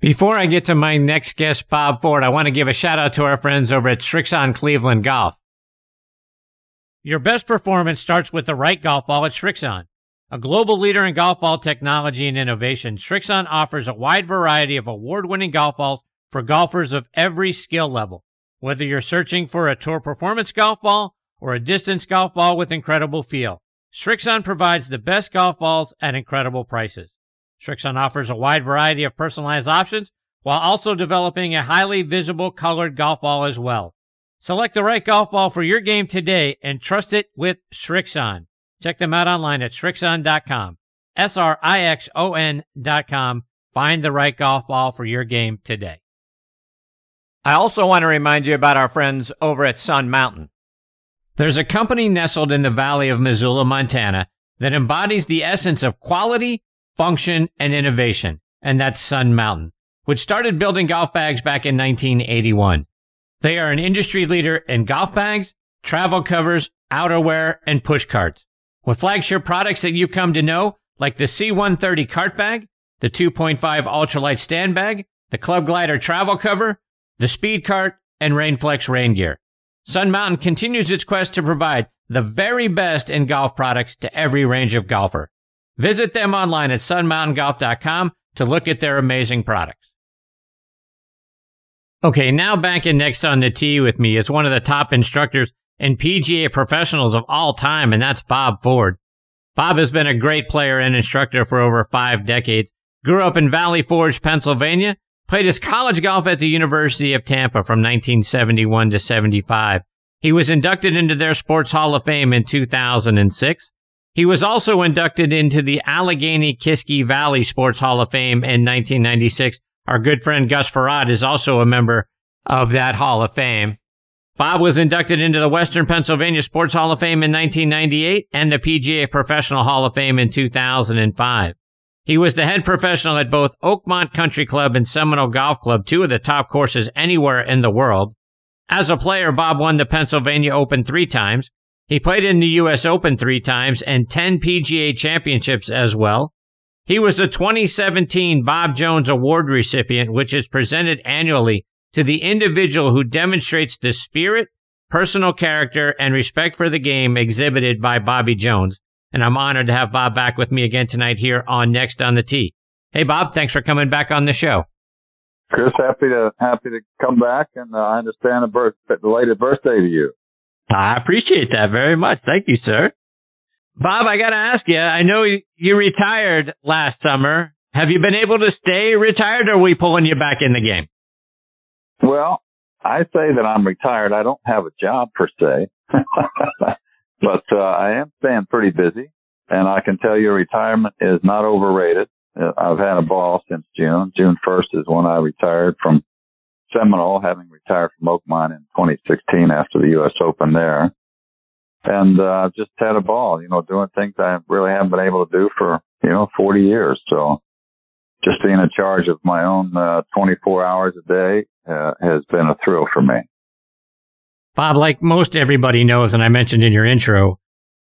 Before I get to my next guest, Bob Ford, I want to give a shout out to our friends over at Srixon Cleveland Golf. Your best performance starts with the right golf ball at Srixon. A global leader in golf ball technology and innovation, Srixon offers a wide variety of award winning golf balls for golfers of every skill level. Whether you're searching for a tour performance golf ball or a distance golf ball with incredible feel, Srixon provides the best golf balls at incredible prices. Srixon offers a wide variety of personalized options while also developing a highly visible colored golf ball as well. Select the right golf ball for your game today and trust it with Srixon. Check them out online at Srixon.com. S-R-I-X-O-N.com. Find the right golf ball for your game today. I also want to remind you about our friends over at Sun Mountain. There's a company nestled in the valley of Missoula, Montana that embodies the essence of quality, function, and innovation, and that's Sun Mountain, which started building golf bags back in 1981. They are an industry leader in golf bags, travel covers, outerwear, and push carts. With flagship products that you've come to know, like the C130 cart bag, the 2.5 ultralight stand bag, the Club Glider travel cover, the Speed Cart, and Rainflex rain gear. Sun Mountain continues its quest to provide the very best in golf products to every range of golfer. Visit them online at sunmountaingolf.com to look at their amazing products. Okay, now back in next on the tee with me is one of the top instructors and PGA professionals of all time, and that's Bob Ford. Bob has been a great player and instructor for over five decades. Grew up in Valley Forge, Pennsylvania, played his college golf at the University of Tampa from 1971 to 75. He was inducted into their Sports Hall of Fame in 2006. He was also inducted into the Allegheny Kiski Valley Sports Hall of Fame in 1996. Our good friend Gus Frerotte is also a member of that Hall of Fame. Bob was inducted into the Western Pennsylvania Sports Hall of Fame in 1998 and the PGA Professional Hall of Fame in 2005. He was the head professional at both Oakmont Country Club and Seminole Golf Club, two of the top courses anywhere in the world. As a player, Bob won the Pennsylvania Open three times. He played in the U.S. Open three times and 10 PGA championships as well. He was the 2017 Bob Jones Award recipient, which is presented annually to the individual who demonstrates the spirit, personal character, and respect for the game exhibited by Bobby Jones and I'm honored to have Bob back with me again tonight here on Next on the Tee. Hey, Bob, thanks for coming back on the show. Chris, happy to happy to come back, and uh, I understand a birth, belated birthday to you. I appreciate that very much. Thank you, sir. Bob, I got to ask you. I know you retired last summer. Have you been able to stay retired, or are we pulling you back in the game? Well, I say that I'm retired. I don't have a job per se. But uh, I am staying pretty busy, and I can tell you retirement is not overrated. Uh, I've had a ball since June. June 1st is when I retired from Seminole, having retired from Oakmont in 2016 after the U.S. Open there. And uh, just had a ball, you know, doing things I really haven't been able to do for, you know, 40 years. So just being in charge of my own uh, 24 hours a day uh, has been a thrill for me. Bob, like most everybody knows, and I mentioned in your intro,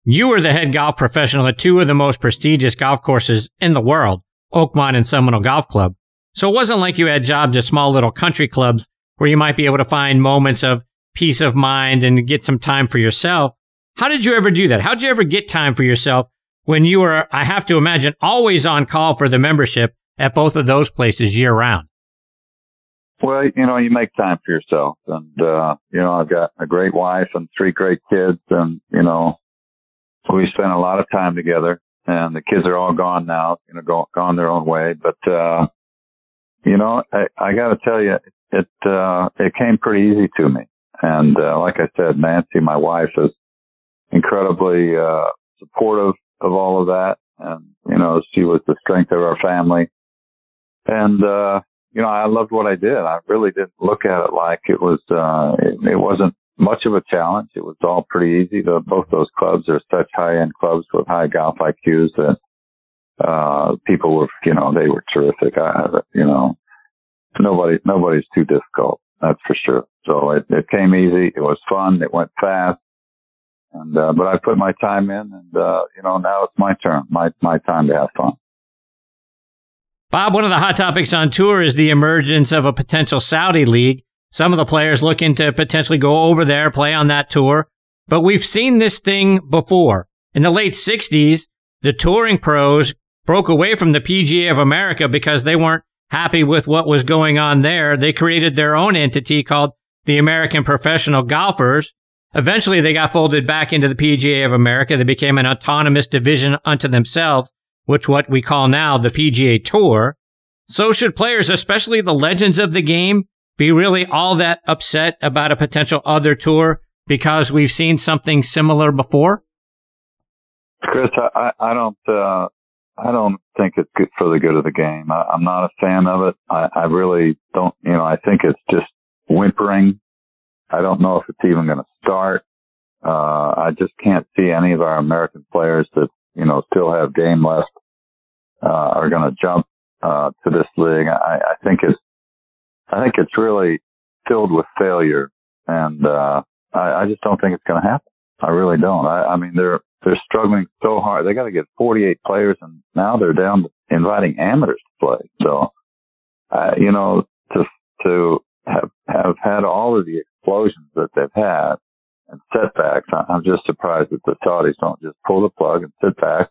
you were the head golf professional at two of the most prestigious golf courses in the world, Oakmont and Seminole Golf Club. So it wasn't like you had jobs at small little country clubs where you might be able to find moments of peace of mind and get some time for yourself. How did you ever do that? How did you ever get time for yourself when you were, I have to imagine, always on call for the membership at both of those places year round? Well, you know, you make time for yourself and, uh, you know, I've got a great wife and three great kids and, you know, we spend a lot of time together and the kids are all gone now, you know, go, gone their own way. But, uh, you know, I, I gotta tell you, it, uh, it came pretty easy to me. And, uh, like I said, Nancy, my wife is incredibly, uh, supportive of all of that. And, you know, she was the strength of our family. And, uh, you know, I loved what I did. I really didn't look at it like it was, uh, it, it wasn't much of a challenge. It was all pretty easy. The, both those clubs are such high end clubs with high golf IQs that, uh, people were, you know, they were terrific. I, you know, nobody, nobody's too difficult. That's for sure. So it, it came easy. It was fun. It went fast. And, uh, but I put my time in and, uh, you know, now it's my turn, my, my time to have fun. Bob, one of the hot topics on tour is the emergence of a potential Saudi league. Some of the players looking to potentially go over there, play on that tour. But we've seen this thing before. In the late 60s, the touring pros broke away from the PGA of America because they weren't happy with what was going on there. They created their own entity called the American Professional Golfers. Eventually, they got folded back into the PGA of America. They became an autonomous division unto themselves which what we call now the PGA Tour. So should players, especially the legends of the game, be really all that upset about a potential other tour because we've seen something similar before? Chris, I, I don't, uh, I don't think it's good for the good of the game. I, am not a fan of it. I, I really don't, you know, I think it's just whimpering. I don't know if it's even going to start. Uh, I just can't see any of our American players that, you know, still have game left uh, are going to jump uh, to this league. I, I think it's I think it's really filled with failure, and uh, I, I just don't think it's going to happen. I really don't. I, I mean, they're they're struggling so hard. They got to get 48 players, and now they're down to inviting amateurs to play. So, uh, you know, to to have have had all of the explosions that they've had and setbacks, I'm just surprised that the Saudis don't just pull the plug and sit back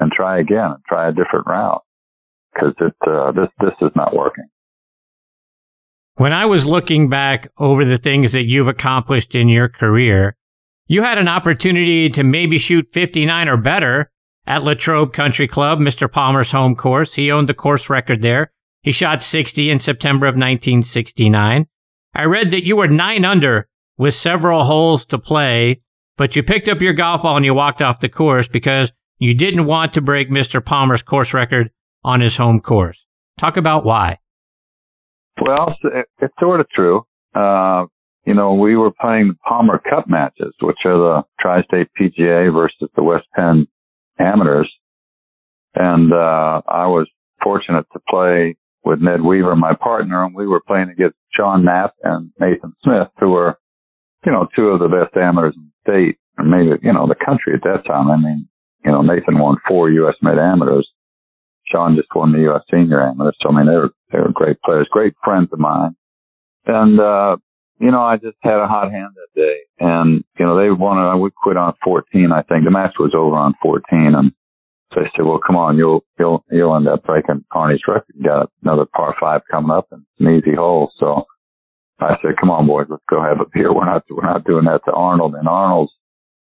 and try again and try a different route because it uh, this this is not working. When I was looking back over the things that you've accomplished in your career, you had an opportunity to maybe shoot 59 or better at Latrobe Country Club, Mr. Palmer's home course. He owned the course record there. He shot 60 in September of 1969. I read that you were nine under with several holes to play, but you picked up your golf ball and you walked off the course because you didn't want to break Mr. Palmer's course record on his home course. Talk about why. Well, it's sort of true. Uh, you know, we were playing the Palmer Cup matches, which are the Tri-State PGA versus the West Penn Amateurs. And, uh, I was fortunate to play with Ned Weaver, my partner, and we were playing against Shawn Knapp and Nathan Smith, who were, you know, two of the best amateurs in the state, or maybe, you know, the country at that time. I mean, you know, Nathan won four U.S. Mid Amateurs. Shawn just won the U.S. Senior Amateurs. So I mean, they were they were great players, great friends of mine. And uh, you know, I just had a hot hand that day, and you know, they wanted. We quit on 14, I think. The match was over on 14, and so they said, "Well, come on, you'll you'll you'll end up breaking Arnie's record. You got another par five coming up, and an easy hole." So I said, "Come on, boys, let's go have a beer. We're not we're not doing that to Arnold." And Arnold's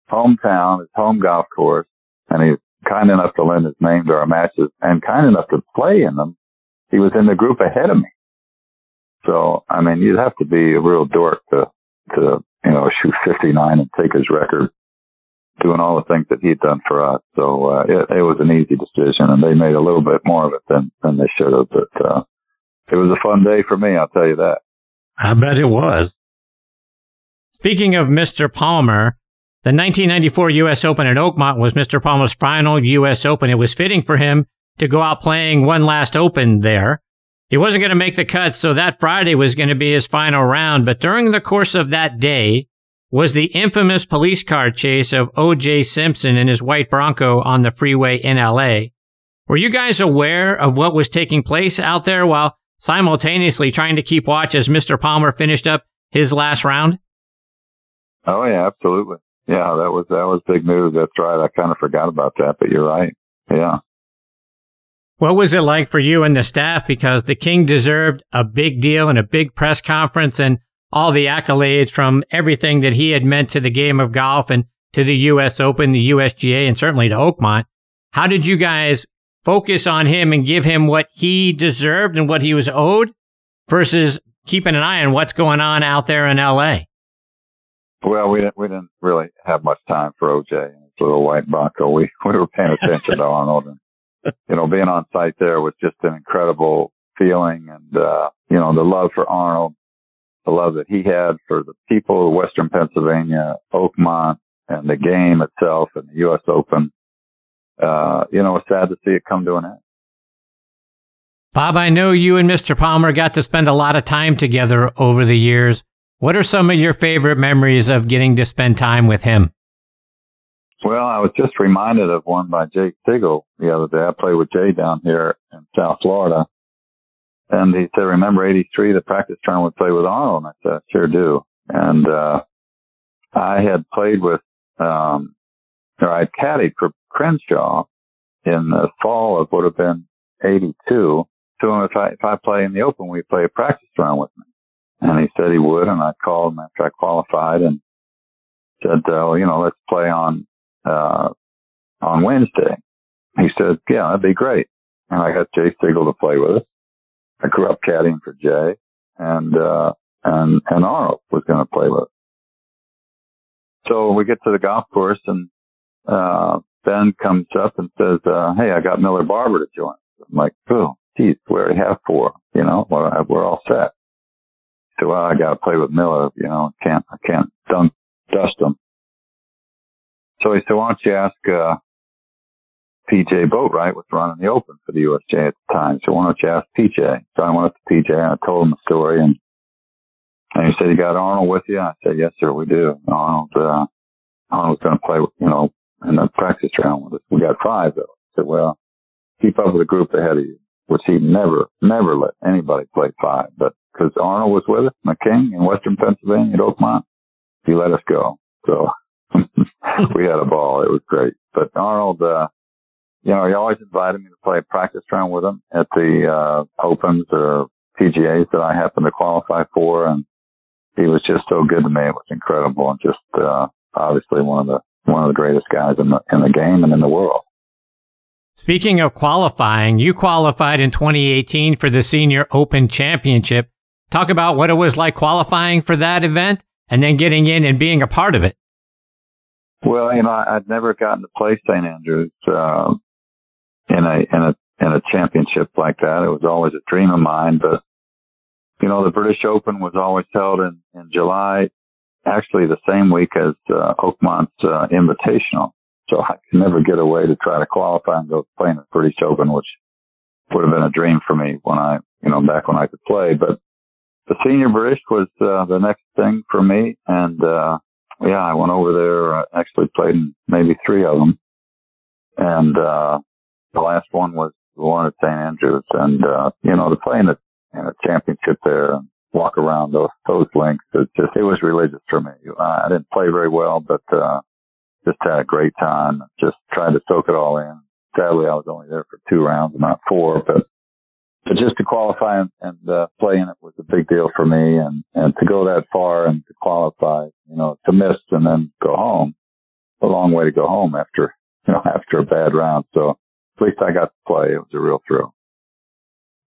hometown, his home golf course, and he's kind enough to lend his name to our matches and kind enough to play in them. He was in the group ahead of me. So, I mean, you'd have to be a real dork to, to, you know, shoot 59 and take his record doing all the things that he'd done for us. So, uh, it, it was an easy decision and they made a little bit more of it than, than they should have. But, uh, it was a fun day for me. I'll tell you that. I bet it was. Speaking of Mr. Palmer, the 1994 U.S. Open at Oakmont was Mr. Palmer's final U.S. Open. It was fitting for him to go out playing one last Open there. He wasn't going to make the cut, so that Friday was going to be his final round. But during the course of that day was the infamous police car chase of O.J. Simpson and his white Bronco on the freeway in L.A. Were you guys aware of what was taking place out there while simultaneously trying to keep watch as Mr. Palmer finished up his last round? Oh yeah, absolutely. Yeah, that was that was big news. That's right. I kind of forgot about that, but you're right. Yeah. What was it like for you and the staff? Because the King deserved a big deal and a big press conference and all the accolades from everything that he had meant to the game of golf and to the U.S. Open, the USGA, and certainly to Oakmont. How did you guys focus on him and give him what he deserved and what he was owed versus keeping an eye on what's going on out there in LA? Well, we didn't we didn't really have much time for OJ and his little white Bronco. We we were paying attention to Arnold, and you know, being on site there was just an incredible feeling, and uh, you know, the love for Arnold, the love that he had for the people of Western Pennsylvania, Oakmont, and the game itself, and the U.S. Open. Uh, you know, it's sad to see it come to an end. Bob, I know you and Mr. Palmer got to spend a lot of time together over the years. What are some of your favorite memories of getting to spend time with him? Well, I was just reminded of one by Jay Sigel the other day. I played with Jay down here in South Florida. And he said, remember 83, the practice round would play with Arnold? And I said, sure do. And, uh, I had played with, um, or I'd caddied for Crenshaw in the fall of would have been 82. So if I, if I play in the open, we play a practice round with me. And he said he would. And I called him after I qualified and said, uh, well, you know, let's play on, uh, on Wednesday. He said, yeah, that'd be great. And I got Jay Sigel to play with us. I grew up caddying for Jay and, uh, and, and Arnold was going to play with us. So we get to the golf course and, uh, Ben comes up and says, uh, Hey, I got Miller Barber to join. I'm like, Oh, geez, we already have four, you know, we're, we're all set. So, well, I got to play with Miller, you know, can't, I can't dunk, dust him. So he said, why don't you ask, uh, PJ Boatwright was running the Open for the USGA at the time. So why don't you ask PJ? So I went up to PJ and I told him the story and, and he said, you got Arnold with you? I said, yes, sir, we do. Arnold, uh, Arnold's going to play, you know, in the practice round with us. We got five though. I said, well, keep up with the group ahead of you, which he never, never let anybody play five. But because Arnold was with us, McKing in Western Pennsylvania at Oakmont, he let us go. So we had a ball. It was great. But Arnold, uh, you know, he always invited me to play a practice round with him at the uh, Opens or PGAs that I happened to qualify for, and he was just so good to me. It was incredible, and just uh, obviously one of the one of the greatest guys in the in the game and in the world. Speaking of qualifying, you qualified in 2018 for the Senior Open Championship. Talk about what it was like qualifying for that event and then getting in and being a part of it. Well, you know, I'd never gotten to play St. Andrews uh, in a in a in a championship like that. It was always a dream of mine, but you know, the British Open was always held in in July, actually the same week as uh, Oakmont's uh, Invitational. So I could never get away to try to qualify and go play in the British Open, which would have been a dream for me when I, you know, back when I could play. But the Senior British was uh, the next thing for me, and uh, yeah, I went over there. Uh, actually played in maybe three of them, and uh, the last one was the one at St. Andrews. And, uh, you know, to play in a, in a championship there and walk around those, those links, it just, it was religious for me. I didn't play very well, but, uh, just had a great time. Just tried to soak it all in. Sadly, I was only there for two rounds, not four, but, but just to qualify and, and uh, play in it was a big deal for me. And, and to go that far and to qualify, you know, to miss and then go home, a long way to go home after, you know, after a bad round. So at least I got to play. It was a real thrill.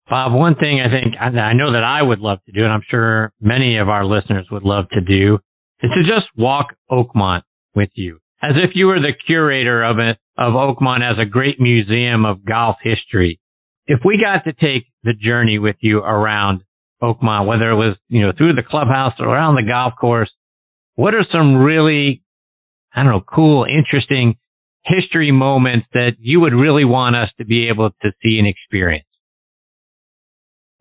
Bob, one thing I think I know that I would love to do, and I'm sure many of our listeners would love to do, is to just walk Oakmont with you, as if you were the curator of it, of Oakmont as a great museum of golf history. If we got to take the journey with you around Oakmont, whether it was, you know, through the clubhouse or around the golf course, what are some really, I don't know, cool, interesting history moments that you would really want us to be able to see and experience?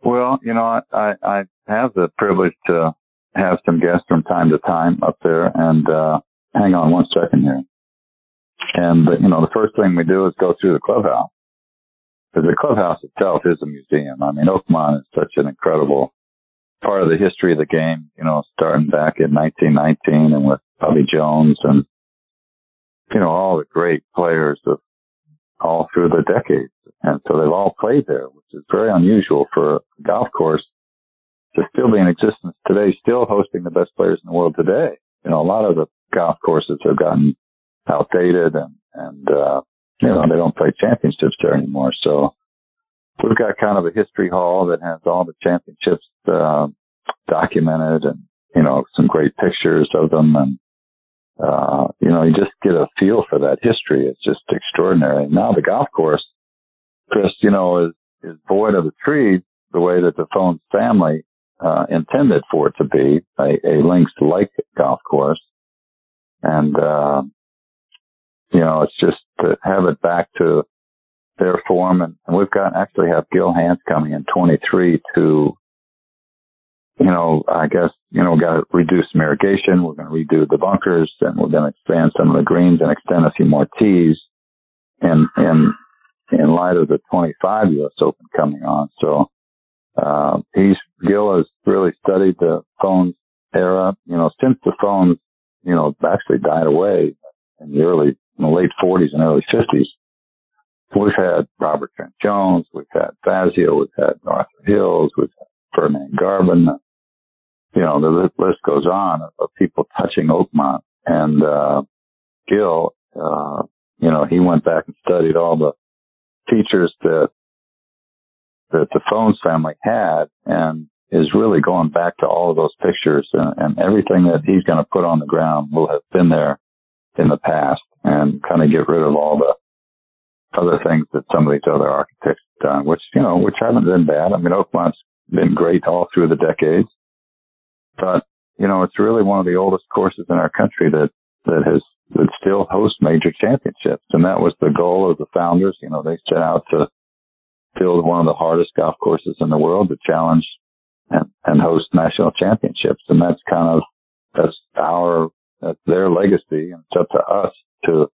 Well, you know, I, I have the privilege to have some guests from time to time up there and, uh, hang on one second here. And, you know, the first thing we do is go through the clubhouse. Because the clubhouse itself is a museum. I mean, Oakmont is such an incredible part of the history of the game, you know, starting back in 1919 and with Bobby Jones and you know, all the great players of all through the decades. And so they've all played there, which is very unusual for a golf course to still be in existence today, still hosting the best players in the world today. You know, a lot of the golf courses have gotten outdated and, and, uh, you know, they don't play championships there anymore. So we've got kind of a history hall that has all the championships, uh, documented and, you know, some great pictures of them and, uh, you know, you just get a feel for that history. It's just extraordinary. Now the golf course, Chris, you know, is, is void of the trees the way that the Fownes family, uh, intended for it to be a, a links like golf course. And, uh, you know, it's just to have it back to their form. And, and we've got actually have Gil Hanse coming in 23 to you know, I guess, you know, got to reduce some irrigation. We're going to redo the bunkers and we're going to expand some of the greens and extend a few more tees. And, and in light of the 25 U.S. Open coming on. So, uh, he's, Gil has really studied the Fownes era, you know, since the Fownes, you know, actually died away in the early, in the late 40s and early 50s. We've had Robert Trent Jones, we've had Fazio, we've had Arthur Hills, we've had Ferdinand Garbin. You know, the list goes on of people touching Oakmont. And, uh, Gil, uh, you know, he went back and studied all the features that, that the Fownes family had and is really going back to all of those pictures and, and everything that he's going to put on the ground will have been there in the past and kind of get rid of all the other things that some of these other architects have done, which, you know, which haven't been bad. I mean, Oakmont's been great all through the decades, but, you know, it's really one of the oldest courses in our country that, that has, that still hosts major championships. And that was the goal of the founders. You know, they set out to build one of the hardest golf courses in the world to challenge and, and host national championships. And that's kind of, that's our, that's their legacy. And it's up to us to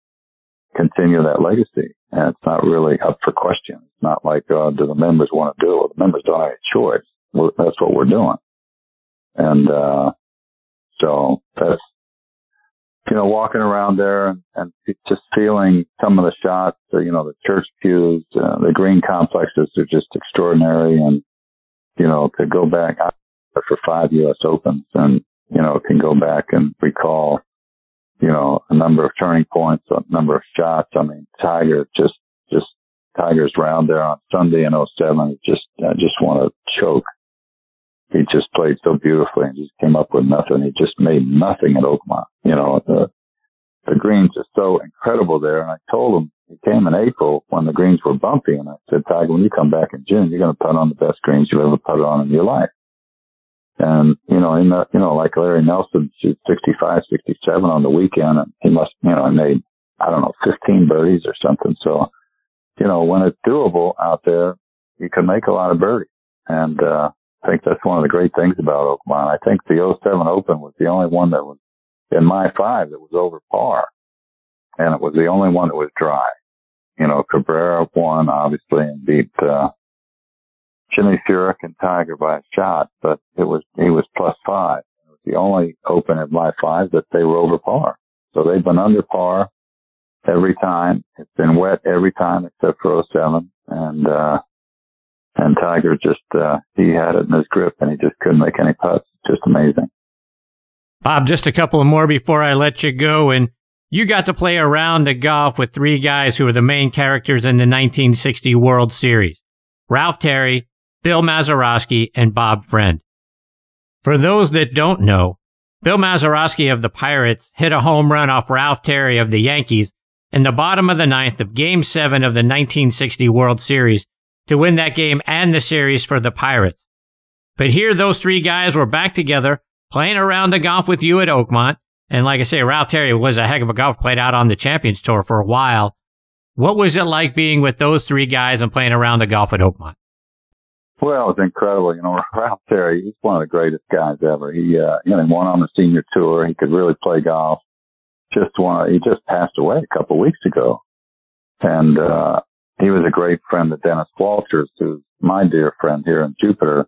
continue that legacy. And it's not really up for question. It's not like, uh, do the members want to do it? Well, the members don't have a choice. We're, that's what we're doing. And, uh, so that's, you know, walking around there and, and just feeling some of the shots, you know, the church pews, uh, the green complexes are just extraordinary. And, you know, to go back for five U.S. Opens and, you know, can go back and recall you know, a number of turning points, a number of shots. I mean, Tiger just, just Tiger's round there on Sunday in 07. Just, I just want to choke. He just played so beautifully and just came up with nothing. He just made nothing at Oakmont. You know, the, the greens are so incredible there. And I told him he came in April when the greens were bumpy. And I said, Tiger, when you come back in June, you're going to putt on the best greens you've ever putted on in your life. And, you know, in the, you know, like Larry Nelson shoots 65, 67 on the weekend and he must, you know, made, I don't know, 15 birdies or something. So, you know, when it's doable out there, you can make a lot of birdies. And, uh, I think that's one of the great things about Oakmont. I think the 07 Open was the only one that was in my five that was over par. And it was the only one that was dry. You know, Cabrera won obviously and beat, uh, Jimmy Furyk and Tiger by a shot, but it was he was plus five. It was the only Open at five that they were over par. So they've been under par every time. It's been wet every time except for 07. And, uh, and Tiger just, uh, he had it in his grip and he just couldn't make any putts. Just amazing. Bob, just a couple more before I let you go. And you got to play around the golf with three guys who were the main characters in the 1960 World Series. Ralph Terry, Bill Mazeroski, and Bob Friend. For those that don't know, Bill Mazeroski of the Pirates hit a home run off Ralph Terry of the Yankees in the bottom of the ninth of Game 7 of the 1960 World Series to win that game and the series for the Pirates. But here, those three guys were back together playing around the golf with you at Oakmont. And like I say, Ralph Terry was a heck of a golf, played out on the Champions Tour for a while. What was it like being with those three guys and playing around the golf at Oakmont? Well, it was incredible. You know, Ralph Terry, he's one of the greatest guys ever. He, uh, you know, won on the senior tour. He could really play golf. Just one, he just passed away a couple of weeks ago. And, uh, he was a great friend to Dennis Walters, who's my dear friend here in Jupiter,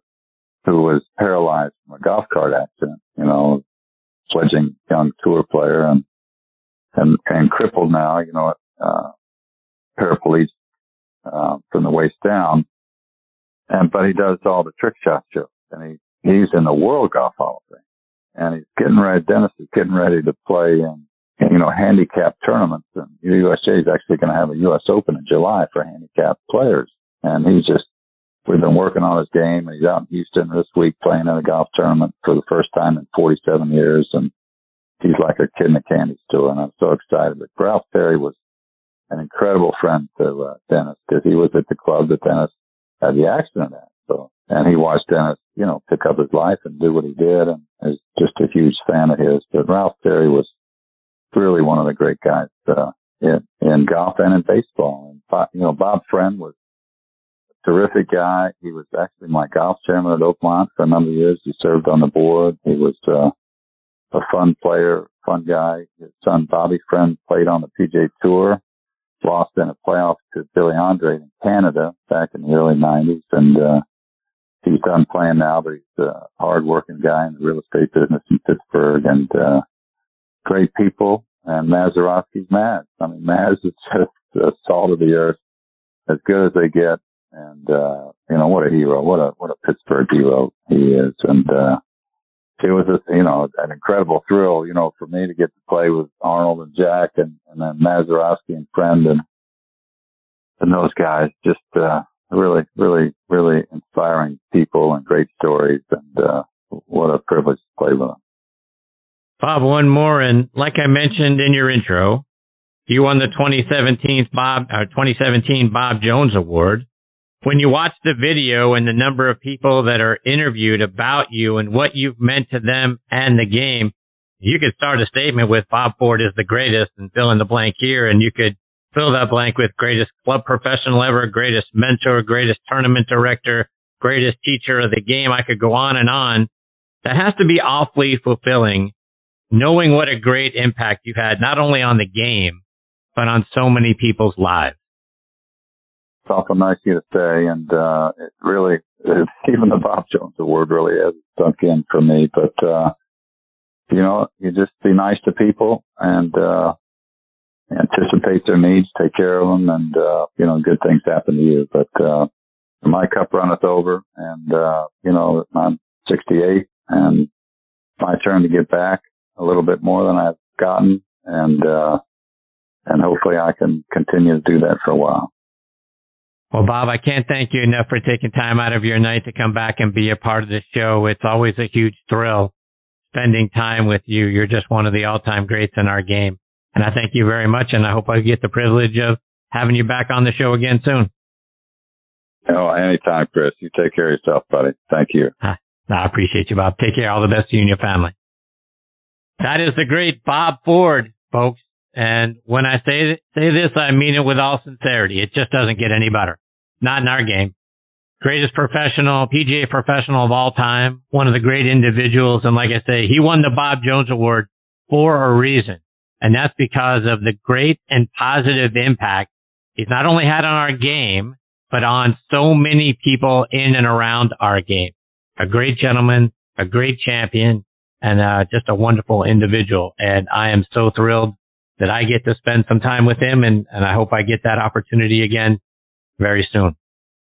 who was paralyzed from a golf cart accident, you know, fledgling young tour player and, and, and crippled now, you know, uh, paraplegic, uh, from the waist down and but he does all the trick shot shows, and he he's in the World Golf Hall of Fame, and he's getting ready. Dennis is getting ready to play in you know handicap tournaments, and USGA is actually going to have a U.S. Open in July for handicap players, and he's just we've been working on his game, and he's out in Houston this week playing in a golf tournament for the first time in 47 years, and he's like a kid in a candy store, and I'm so excited. But Ralph Terry was an incredible friend to uh, Dennis because he was at the club that Dennis had the accident at. So, and he watched Dennis, you know, pick up his life and do what he did and is just a huge fan of his. But Ralph Terry was really one of the great guys, uh, in, in golf and in baseball. And, you know, Bob Friend was a terrific guy. He was actually my golf chairman at Oakmont for a number of years. He served on the board. He was uh, a fun player, fun guy. His son Bobby Friend played on the PGA Tour, lost in a playoff to Billy Andrade in Canada back in the early 90s, and uh, he's done playing now, but he's a hard-working guy in the real estate business in Pittsburgh, and uh, great people. And Mazeroski's Maz. I mean, Maz is just the salt of the earth, as good as they get. And, uh, you know, what a hero. What a, what a Pittsburgh hero he is. And, uh, it was just, you know, an incredible thrill, you know, for me to get to play with Arnold and Jack and, and then Mazeroski and Friend and, and those guys. Just, uh, really, really, really inspiring people and great stories. And, uh, what a privilege to play with them. Bob, one more. And like I mentioned in your intro, you won the 2017 Bob, uh, 2017 Bob Jones Award. When you watch the video and the number of people that are interviewed about you and what you've meant to them and the game, you could start a statement with Bob Ford is the greatest and fill in the blank here. And you could fill that blank with greatest club professional ever, greatest mentor, greatest tournament director, greatest teacher of the game. I could go on and on. That has to be awfully fulfilling knowing what a great impact you've had, not only on the game, but on so many people's lives. It's awful nice of you to say, and uh, it really, it, even the Bob Jones Award really has sunk in for me. But uh, you know, you just be nice to people and uh, anticipate their needs, take care of them, and uh, you know, good things happen to you. But uh, my cup runneth over, and uh, you know, I'm 68, and my turn to get back a little bit more than I've gotten, and uh, and hopefully I can continue to do that for a while. Well, Bob, I can't thank you enough for taking time out of your night to come back and be a part of the show. It's always a huge thrill spending time with you. You're just one of the all-time greats in our game. And I thank you very much. And I hope I get the privilege of having you back on the show again soon. Oh, anytime, Chris. You take care of yourself, buddy. Thank you. I appreciate you, Bob. Take care. All the best to you and your family. That is the great Bob Ford, folks. And when I say say this, I mean it with all sincerity. It just doesn't get any better. Not in our game. Greatest professional, PGA professional of all time. One of the great individuals. And like I say, he won the Bob Jones Award for a reason. And that's because of the great and positive impact he's not only had on our game, but on so many people in and around our game. A great gentleman, a great champion, and uh, just a wonderful individual. And I am so thrilled that I get to spend some time with him, and, and I hope I get that opportunity again very soon.